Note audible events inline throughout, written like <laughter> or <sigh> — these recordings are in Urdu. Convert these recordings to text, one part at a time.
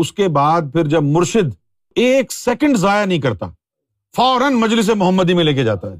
اس کے بعد پھر جب مرشد ایک سیکنڈ ضائع نہیں کرتا، فوراً مجلس محمدی میں لے کے جاتا ہے۔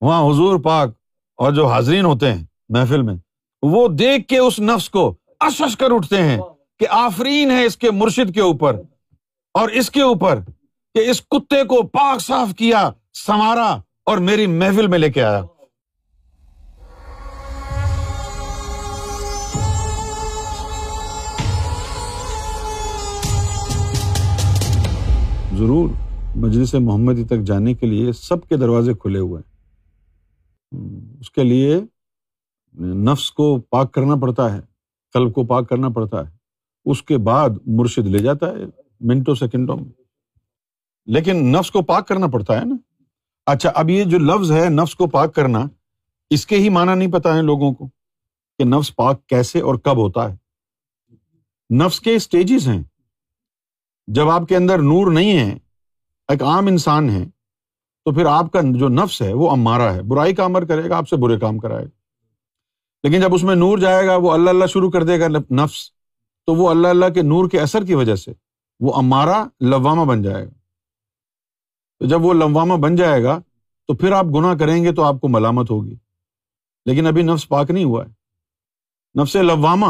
وہاں حضور پاک اور جو حاضرین ہوتے ہیں محفل میں، وہ دیکھ کے اس نفس کو اشش کر اٹھتے ہیں کہ آفرین ہے اس کے مرشد کے اوپر اور اس کے اوپر کہ اس کتے کو پاک صاف کیا، سنوارا اور میری محفل میں لے کے آیا۔ ضرور مجلس محمدی تک جانے کے لیے سب کے دروازے کھلے ہوئے ہیں۔ اس کے لیے نفس کو پاک کرنا پڑتا ہے، قلب کو پاک کرنا پڑتا ہے۔ اس کے بعد مرشد لے جاتا ہے منٹوں سیکنڈوں میں۔ لیکن نفس کو پاک کرنا پڑتا ہے نا۔ اچھا اب یہ جو لفظ ہے نفس کو پاک کرنا، اس کے ہی معنی نہیں پتا ہے لوگوں کو کہ نفس پاک کیسے اور کب ہوتا ہے۔ نفس کے اسٹیجز ہیں۔ جب آپ کے اندر نور نہیں ہے، ایک عام انسان ہے، تو پھر آپ کا جو نفس ہے، وہ امارا ہے۔ برائی کا امر کرے گا، آپ سے برے کام کرائے گا۔ لیکن جب اس میں نور جائے گا، وہ اللہ اللہ شروع کر دے گا نفس، تو وہ اللہ اللہ کے نور کے اثر کی وجہ سے وہ امارا لوامہ بن جائے گا۔ تو جب وہ لوامہ بن جائے گا، تو پھر آپ گناہ کریں گے تو آپ کو ملامت ہوگی۔ لیکن ابھی نفس پاک نہیں ہوا ہے۔ نفس لوامہ،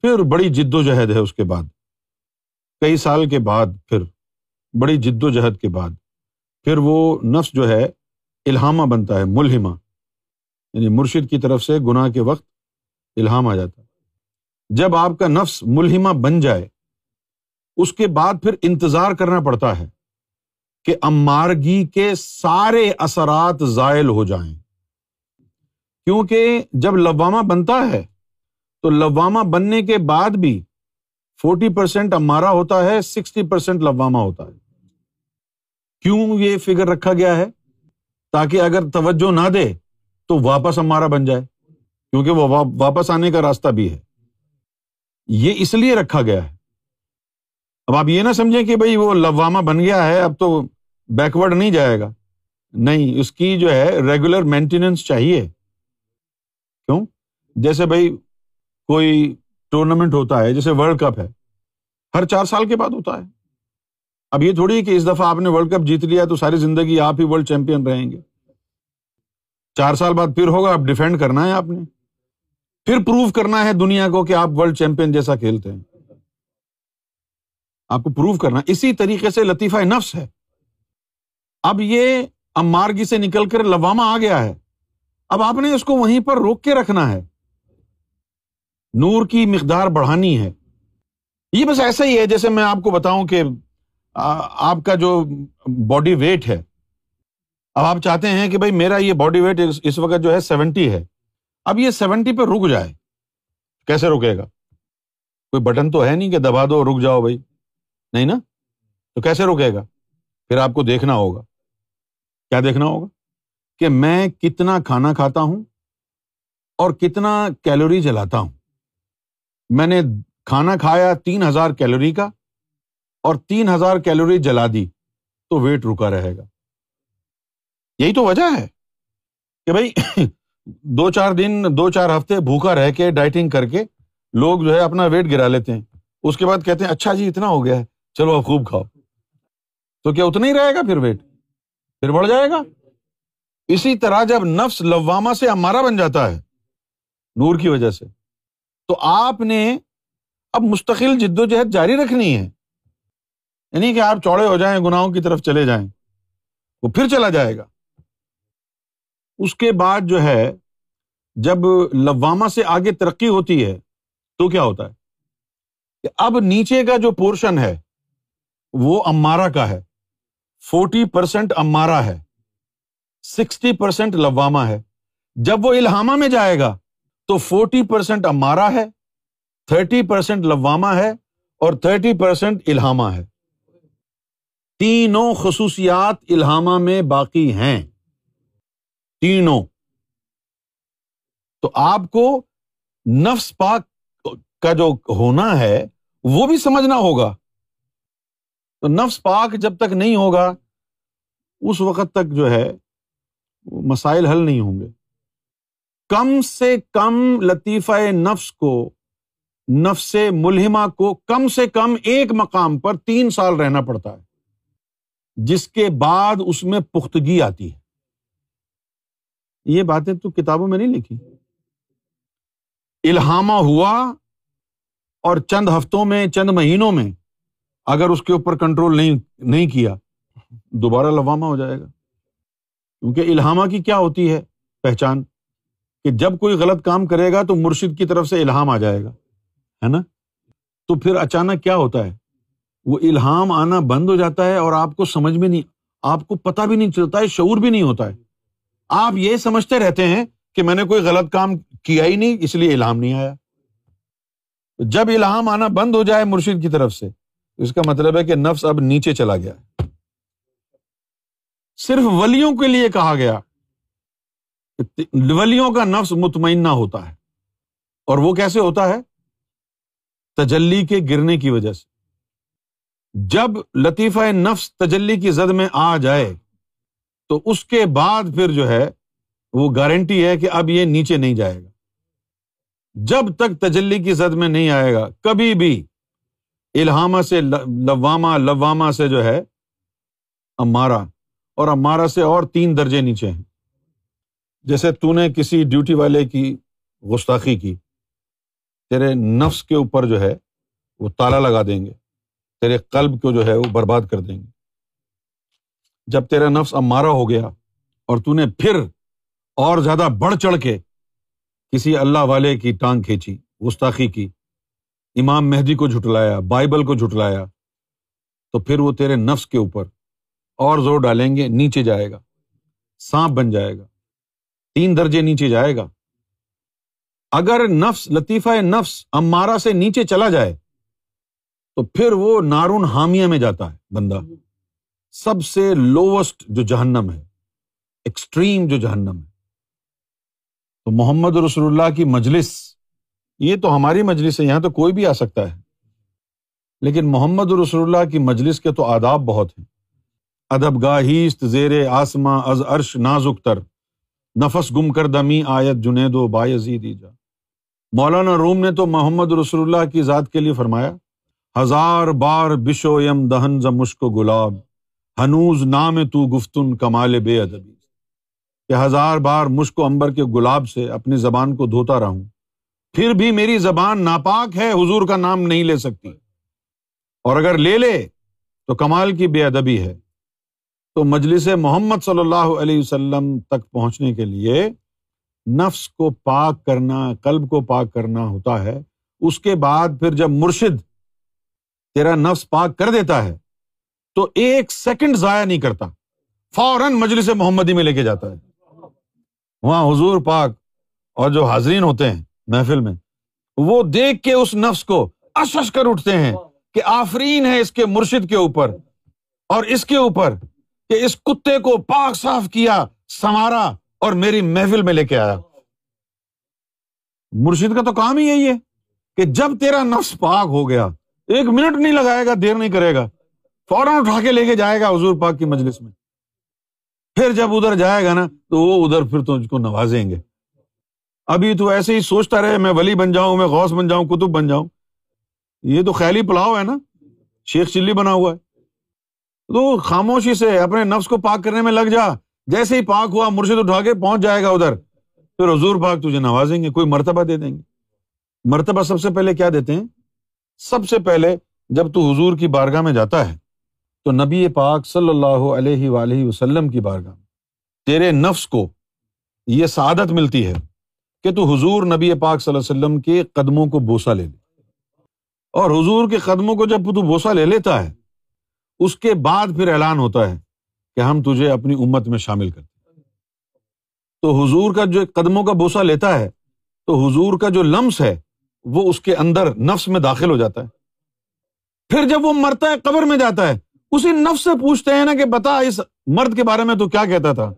پھر بڑی جد و جہد ہے اس کے بعد۔ کئی سال کے بعد پھر، بڑی جد و جہد کے بعد پھر وہ نفس جو ہے الہامہ بنتا ہے ملحمہ یعنی مرشد کی طرف سے گناہ کے وقت الہام آ جاتا ہے۔ جب آپ کا نفس ملحمہ بن جائے، اس کے بعد پھر انتظار کرنا پڑتا ہے کہ امارگی کے سارے اثرات زائل ہو جائیں۔ کیونکہ جب لوامہ بنتا ہے، تو لوامہ بننے کے بعد بھی فورٹی پرسینٹ امارا ہوتا ہے، سکسٹی پرسینٹ لوامہ ہوتا ہے۔ کیوں یہ فگر رکھا گیا ہے؟ تاکہ اگر توجہ نہ دے تو واپس ہمارا بن جائے، کیونکہ وہ واپس آنے کا راستہ بھی ہے۔ یہ اس لیے رکھا گیا ہے۔ اب آپ یہ نہ سمجھیں کہ بھائی وہ لوامہ بن گیا ہے، اب تو بیکورڈ نہیں جائے گا۔ نہیں، اس کی جو ہے ریگولر مینٹیننس چاہیے۔ کیوں؟ جیسے بھائی کوئی ٹورنامنٹ ہوتا ہے، جیسے ورلڈ کپ ہے۔ ہر چار سال کے بعد ہوتا ہے۔ اب یہ تھوڑی کہ اس دفعہ آپ نے ورلڈ کپ جیت لیا تو ساری زندگی آپ ہی ورلڈ چیمپئن رہیں گے۔ چار سال بعد پھر ہوگا آپ ڈیفینڈ کرنا ہے آپ نے۔ پھر پروو کرنا ہے دنیا کو کہ آپ ورلڈ چیمپئن جیسا کھیلتے ہیں۔ آپ کو پروو کرنا اسی طریقے سے لطیفہ نفس ہے۔ اب یہ امارگی سے نکل کر لواما آ گیا ہے۔ اب آپ نے اس کو وہیں پر روک کے رکھنا ہے۔ نور کی مقدار بڑھانی ہے۔ یہ بس ایسا ہی ہے جیسے میں آپ کو بتاؤں کہ آپ کا جو باڈی ویٹ ہے، اب آپ چاہتے ہیں کہ بھائی میرا یہ باڈی ویٹ اس وقت جو ہے سیونٹی ہے، اب یہ سیونٹی پہ رک جائے، کیسے رکے گا؟ کوئی بٹن تو ہے نہیں کہ دبا دو، رک جاؤ بھائی، نہیں نا؟ تو کیسے رکے گا؟ پھر آپ کو دیکھنا ہوگا۔ کیا دیکھنا ہوگا؟ کہ میں کتنا کھانا کھاتا ہوں اور کتنا کیلوری جلاتا ہوں۔ میں نے کھانا کھایا تین ہزار کیلوری کا اور تین ہزار کیلوری جلا دی تو ویٹ رکا رہے گا۔ یہی تو وجہ ہے کہ بھائی <coughs> دو چار دن، دو چار ہفتے بھوکا رہ کے ڈائٹنگ کر کے لوگ جو ہے اپنا ویٹ گرا لیتے ہیں۔ اس کے بعد کہتے ہیں اچھا جی اتنا ہو گیا ہے، چلو اب خوب کھاؤ۔ تو کیا اتنا ہی رہے گا پھر ویٹ؟ پھر بڑھ جائے گا۔ اسی طرح جب نفس لواما سے ہمارا بن جاتا ہے نور کی وجہ سے، تو آپ نے اب مستقل جد و جہد جاری رکھنی ہے۔ یعنی کہ آپ چوڑے ہو جائیں، گناہوں کی طرف چلے جائیں، وہ پھر چلا جائے گا۔ اس کے بعد جو ہے، جب لواما سے آگے ترقی ہوتی ہے، تو کیا ہوتا ہے؟ کہ اب نیچے کا جو پورشن ہے، وہ امارا کا ہے۔ فورٹی پرسینٹ امارا ہے۔ سکسٹی پرسینٹ لواما ہے۔ جب وہ الحامہ میں جائے گا، تو فورٹی پرسینٹ امارا ہے۔ تھرٹی پرسینٹ لواما ہے اور تھرٹی پرسینٹ الحامہ ہے۔ تینوں خصوصیات الحامہ میں باقی ہیں۔ تینوں۔ تو آپ کو نفس پاک کا جو ہونا ہے، وہ بھی سمجھنا ہوگا۔ تو نفس پاک جب تک نہیں ہوگا، اس وقت تک جو ہے، مسائل حل نہیں ہوں گے۔ کم سے کم لطیفہ نفس کو نفس ملحمہ کو کم سے کم ایک مقام پر تین سال رہنا پڑتا ہے، جس کے بعد اس میں پختگی آتی ہے۔ یہ باتیں تو کتابوں میں نہیں لکھی۔ الہامہ ہوا اور چند ہفتوں میں، چند مہینوں میں اگر اس کے اوپر کنٹرول نہیں نہیں کیا، دوبارہ لوامہ ہو جائے گا۔ کیونکہ الہامہ کی کیا ہوتی ہے؟ پہچان۔ کہ جب کوئی غلط کام کرے گا تو مرشد کی طرف سے الہام آ جائے گا۔ ہے نا؟ تو پھر اچانک کیا ہوتا ہے؟ وہ الہام آنا بند ہو جاتا ہے اور آپ کو سمجھ میں نہیں، آپ کو پتا بھی نہیں چلتا ہے، شعور بھی نہیں ہوتا ہے۔ آپ یہ سمجھتے رہتے ہیں کہ میں نے کوئی غلط کام کیا ہی نہیں، اس لیے الہام نہیں آیا۔ جب الہام آنا بند ہو جائے مرشد کی طرف سے اس کا مطلب ہے کہ نفس اب نیچے چلا گیا۔ صرف ولیوں کے لیے کہا گیا۔ ولیوں کا نفس مطمئنہ ہوتا ہے۔ اور وہ کیسے ہوتا ہے؟ تجلی کے گرنے کی وجہ سے۔ جب لطیفہ نفس تجلی کی زد میں آ جائے، تو اس کے بعد پھر جو ہے، وہ گارنٹی ہے کہ اب یہ نیچے نہیں جائے گا۔ جب تک تجلی کی زد میں نہیں آئے گا، کبھی بھی الہامہ سے لواما لواما سے جو ہے امارا اور امارا سے اور تین درجے نیچے ہیں۔ جیسے تو نے کسی ڈیوٹی والے کی گستاخی کی۔ تیرے نفس کے اوپر جو ہے وہ تالا لگا دیں گے، تیرے قلب کو جو ہے وہ برباد کر دیں گے۔ جب تیرا نفس امارا ہو گیا اور تو نے پھر اور زیادہ بڑھ چڑھ کے کسی اللہ والے کی ٹانگ کھینچی، گستاخی کی، امام مہدی کو جھٹلایا، بائبل کو جھٹلایا، تو پھر وہ تیرے نفس کے اوپر اور زور ڈالیں گے، نیچے جائے گا، سانپ بن جائے گا، تین درجے نیچے جائے گا۔ اگر نفس، لطیفہ نفس امارا سے نیچے چلا جائے، تو پھر وہ نارون حامیہ میں جاتا ہے، بندہ۔ سب سے لوسٹ جو جہنم ہے ایکسٹریم جو جہنم ہے۔ تو محمد رسول اللہ کی مجلس، یہ تو ہماری مجلس ہے، یہاں تو کوئی بھی آ سکتا ہے۔ لیکن محمد رسول اللہ کی مجلس کے تو آداب بہت ہیں۔ ادب گاہیست زیر آسماں، از عرش نازک تر۔ نفس گم کر دمی، آیت جنید و جا مولانا روم نے تو محمد رسول اللہ کی ذات کے لیے فرمایا، ہزار بار بشو یم دہن ز مشک گلاب، ہنوز نام تو گفتن کمال بے ادبی۔ کہ ہزار بار مشک و امبر کے گلاب سے اپنی زبان کو دھوتا رہوں پھر بھی میری زبان ناپاک ہے، حضور کا نام نہیں لے سکتی۔ اور اگر لے لے، تو کمال کی بے ادبی ہے۔ تو مجلس محمد صلی اللہ علیہ وسلم تک پہنچنے کے لیے نفس کو پاک کرنا، قلب کو پاک کرنا ہوتا ہے۔ اس کے بعد پھر جب مرشد تیرا نفس پاک کر دیتا ہے، تو ایک سیکنڈ ضائع نہیں کرتا۔ فوراً مجلس محمدی میں لے کے جاتا ہے۔ وہاں حضور پاک اور جو حاضرین ہوتے ہیں محفل میں، وہ دیکھ کے اس نفس کو اشش کر اٹھتے ہیں کہ آفرین ہے اس کے مرشد کے اوپر۔ اور اس کے اوپر کہ اس کتے کو پاک صاف کیا، سنوارا۔ اور میری محفل میں لے کے آیا۔ مرشد کا تو کام ہی یہی ہے کہ جب تیرا نفس پاک ہو گیا، ایک منٹ نہیں لگائے گا، دیر نہیں کرے گا، فوراً اٹھا کے لے کے جائے گا حضور پاک کی مجلس میں۔ پھر جب ادھر جائے گا نا، تو وہ ادھر پھر تو کو نوازیں گے۔ ابھی تو ایسے ہی سوچتا رہے، میں ولی بن جاؤں، میں غوث بن جاؤں کتب بن جاؤں۔ یہ تو خیالی پلاؤ ہے نا، شیخ چلی بنا ہوا ہے۔ تو خاموشی سے اپنے نفس کو پاک کرنے میں لگ جا۔ جیسے ہی پاک ہوا، مرشد اٹھا کے پہنچ جائے گا ادھر۔ پھر حضور پاک تجھے نوازیں گے، کوئی مرتبہ دے دیں گے۔ مرتبہ سب سے پہلے کیا دیتے ہیں؟ سب سے پہلے جب تو حضور کی بارگاہ میں جاتا ہے، تو نبی پاک صلی اللہ علیہ وآلہ وسلم کی بارگاہ تیرے نفس کو یہ سعادت ملتی ہے کہ تو حضور نبی پاک صلی اللہ علیہ وسلم کے قدموں کو بوسا لے لے۔ اور حضور کے قدموں کو جب تو بوسا لے لیتا ہے، اس کے بعد پھر اعلان ہوتا ہے کہ ہم تجھے اپنی امت میں شامل کرتے تو حضور کا جو قدموں کا بوسا لیتا ہے، تو حضور کا جو لمس ہے، وہ اس کے اندر نفس میں داخل ہو جاتا ہے۔ پھر جب وہ مرتا ہے، قبر میں جاتا ہے، اسی نفس سے پوچھتے ہیں نا کہ بتا، اس مرد کے بارے میں تو کیا کہتا تھا؟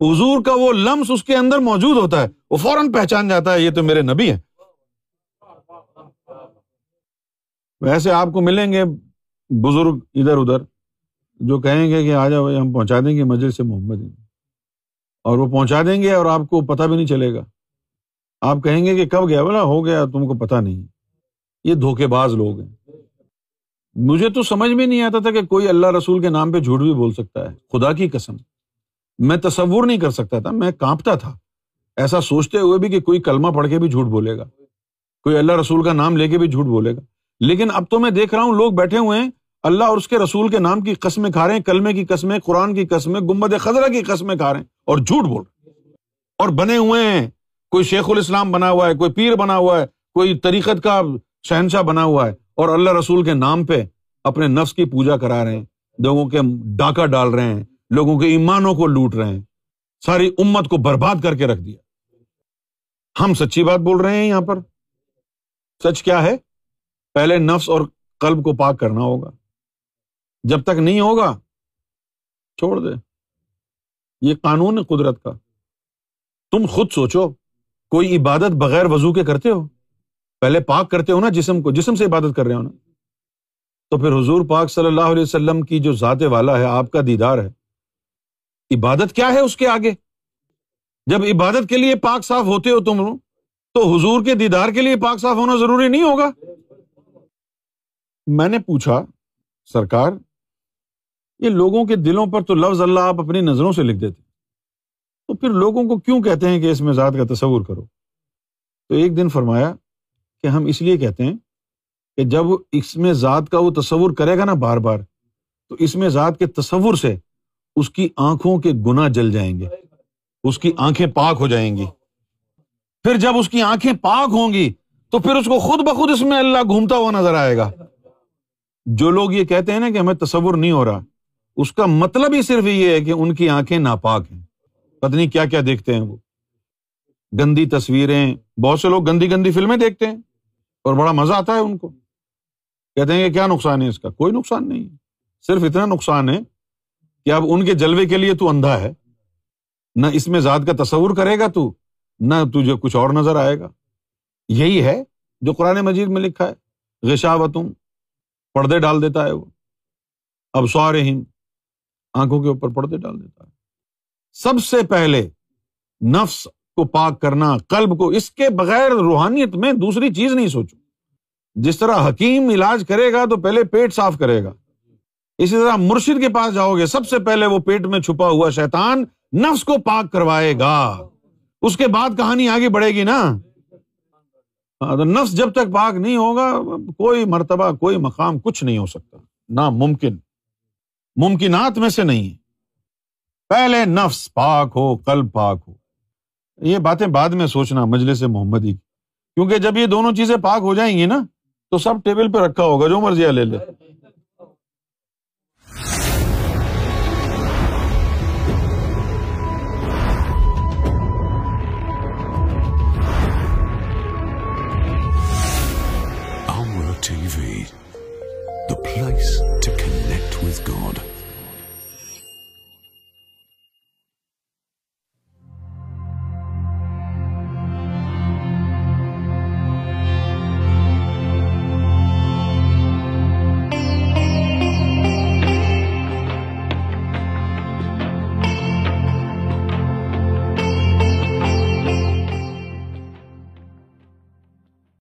حضور کا وہ لمس اس کے اندر موجود ہوتا ہے، وہ فوراً پہچان جاتا ہے، یہ تو میرے نبی ہے ویسے آپ کو ملیں گے بزرگ ادھر ادھر۔ جو کہیں گے کہ آ جاؤ ہم پہنچا دیں گے مسجد سے محمد اور وہ پہنچا دیں گے اور آپ کو پتا بھی نہیں چلے گا۔ آپ کہیں گے کہ کب گیا؟ بولا، ہو گیا، تم کو پتا نہیں۔ یہ دھوکے باز لوگ ہیں۔ مجھے تو سمجھ میں نہیں آتا تھا کہ کوئی اللہ رسول کے نام پہ جھوٹ بھی بول سکتا ہے۔ خدا کی قسم۔ میں تصور نہیں کر سکتا تھا، میں کانپتا تھا۔ ایسا سوچتے ہوئے بھی کہ کوئی کلمہ پڑھ کے بھی جھوٹ بولے گا۔ کوئی اللہ رسول کا نام لے کے بھی جھوٹ بولے گا۔ لیکن اب تو میں دیکھ رہا ہوں، لوگ بیٹھے ہوئے ہیں۔ اللہ اور اس کے رسول کے نام کی قسمیں کھا رہے ہیں، کلمے کی قسمیں، قرآن کی قسمیں گمبد خزرہ کی قسمیں کھا رہے ہیں اور جھوٹ بول رہے ہیں۔ اور بنے ہوئے ہیں۔ کوئی شیخ الاسلام بنا ہوا ہے، کوئی پیر بنا ہوا ہے، کوئی طریقت کا شہنشاہ بنا ہوا ہے اور اللہ رسول کے نام پہ اپنے نفس کی پوجا کرا رہے ہیں۔ لوگوں کے ڈاکہ ڈال رہے ہیں، لوگوں کے ایمانوں کو لوٹ رہے ہیں۔ ساری امت کو برباد کر کے رکھ دیا۔ ہم سچی بات بول رہے ہیں یہاں پر؟ سچ کیا ہے؟ پہلے نفس اور قلب کو پاک کرنا ہوگا۔ جب تک نہیں ہوگا، چھوڑ دے۔ یہ قانون ہے قدرت کا۔ تم خود سوچو، کوئی عبادت بغیر وضو کے کرتے ہو؟ پہلے پاک کرتے ہو نا جسم کو، جسم سے عبادت کر رہے ہو نا۔ تو پھر حضور پاک صلی اللہ علیہ وسلم کی جو ذات والا ہے، آپ کا دیدار ہے۔ عبادت کیا ہے اس کے آگے؟ جب عبادت کے لیے پاک صاف ہوتے ہو تم تو حضور کے دیدار کے لیے پاک صاف ہونا ضروری نہیں ہوگا۔ میں نے پوچھا، سرکار یہ لوگوں کے دلوں پر تو لفظ اللہ آپ اپنی نظروں سے لکھ دیتے تو پھر لوگوں کو کیوں کہتے ہیں کہ اس میں ذات کا تصور کرو؟ تو ایک دن فرمایا کہ ہم اس لیے کہتے ہیں کہ جب اس میں ذات کا وہ تصور کرے گا نا بار بار، تو اس میں ذات کے تصور سے اس کی آنکھوں کے گنا جل جائیں گے، اس کی آنکھیں پاک ہو جائیں گی۔ پھر جب اس کی آنکھیں پاک ہوں گی، تو پھر اس کو خود بخود اس میں اللہ گھومتا ہوا نظر آئے گا۔ جو لوگ یہ کہتے ہیں نا کہ ہمیں تصور نہیں ہو رہا اس کا مطلب ہی صرف یہ ہے کہ ان کی آنکھیں ناپاک ہیں۔ پتنی کیا کیا دیکھتے ہیں وہ۔ گندی تصویریں، بہت سے لوگ گندی گندی فلمیں دیکھتے ہیں اور بڑا مزہ آتا ہے ان کو۔ کہتے ہیں کہ کیا نقصان ہے اس کا؟ کوئی نقصان نہیں ہے۔ صرف اتنا نقصان ہے کہ اب ان کے جلوے کے لیے تو اندھا ہے۔ نہ اس میں ذات کا تصور کرے گا تو، نہ تجھے کچھ اور نظر آئے گا۔ یہی ہے جو قرآن مجید میں لکھا ہے۔ غشاوتم پردے ڈال دیتا ہے وہ۔ اب سوار آنکھوں کے اوپر پردے ڈال دیتا ہے۔ سب سے پہلے نفس کو پاک کرنا کلب کو اس کے بغیر روحانیت میں دوسری چیز نہیں سوچو۔ جس طرح حکیم علاج کرے گا تو پہلے پیٹ صاف کرے گا۔ اسی طرح مرشد کے پاس جاؤ گے سب سے پہلے وہ پیٹ میں چھپا ہوا شیطان نفس کو پاک کروائے گا۔ اس کے بعد کہانی آگے بڑھے گی نا۔ ہاں، نفس جب تک پاک نہیں ہوگا کوئی مرتبہ کوئی مقام کچھ نہیں ہو سکتا۔ ناممکن۔ ممکنات میں سے نہیں۔ پہلے نفس پاک ہو، قلب پاک ہو۔ یہ باتیں بعد میں سوچنا مجلس محمدی کیونکہ جب یہ دونوں چیزیں پاک ہو جائیں گی نا، تو سب ٹیبل پہ رکھا ہوگا، جو مرضی لے لے۔ T V the place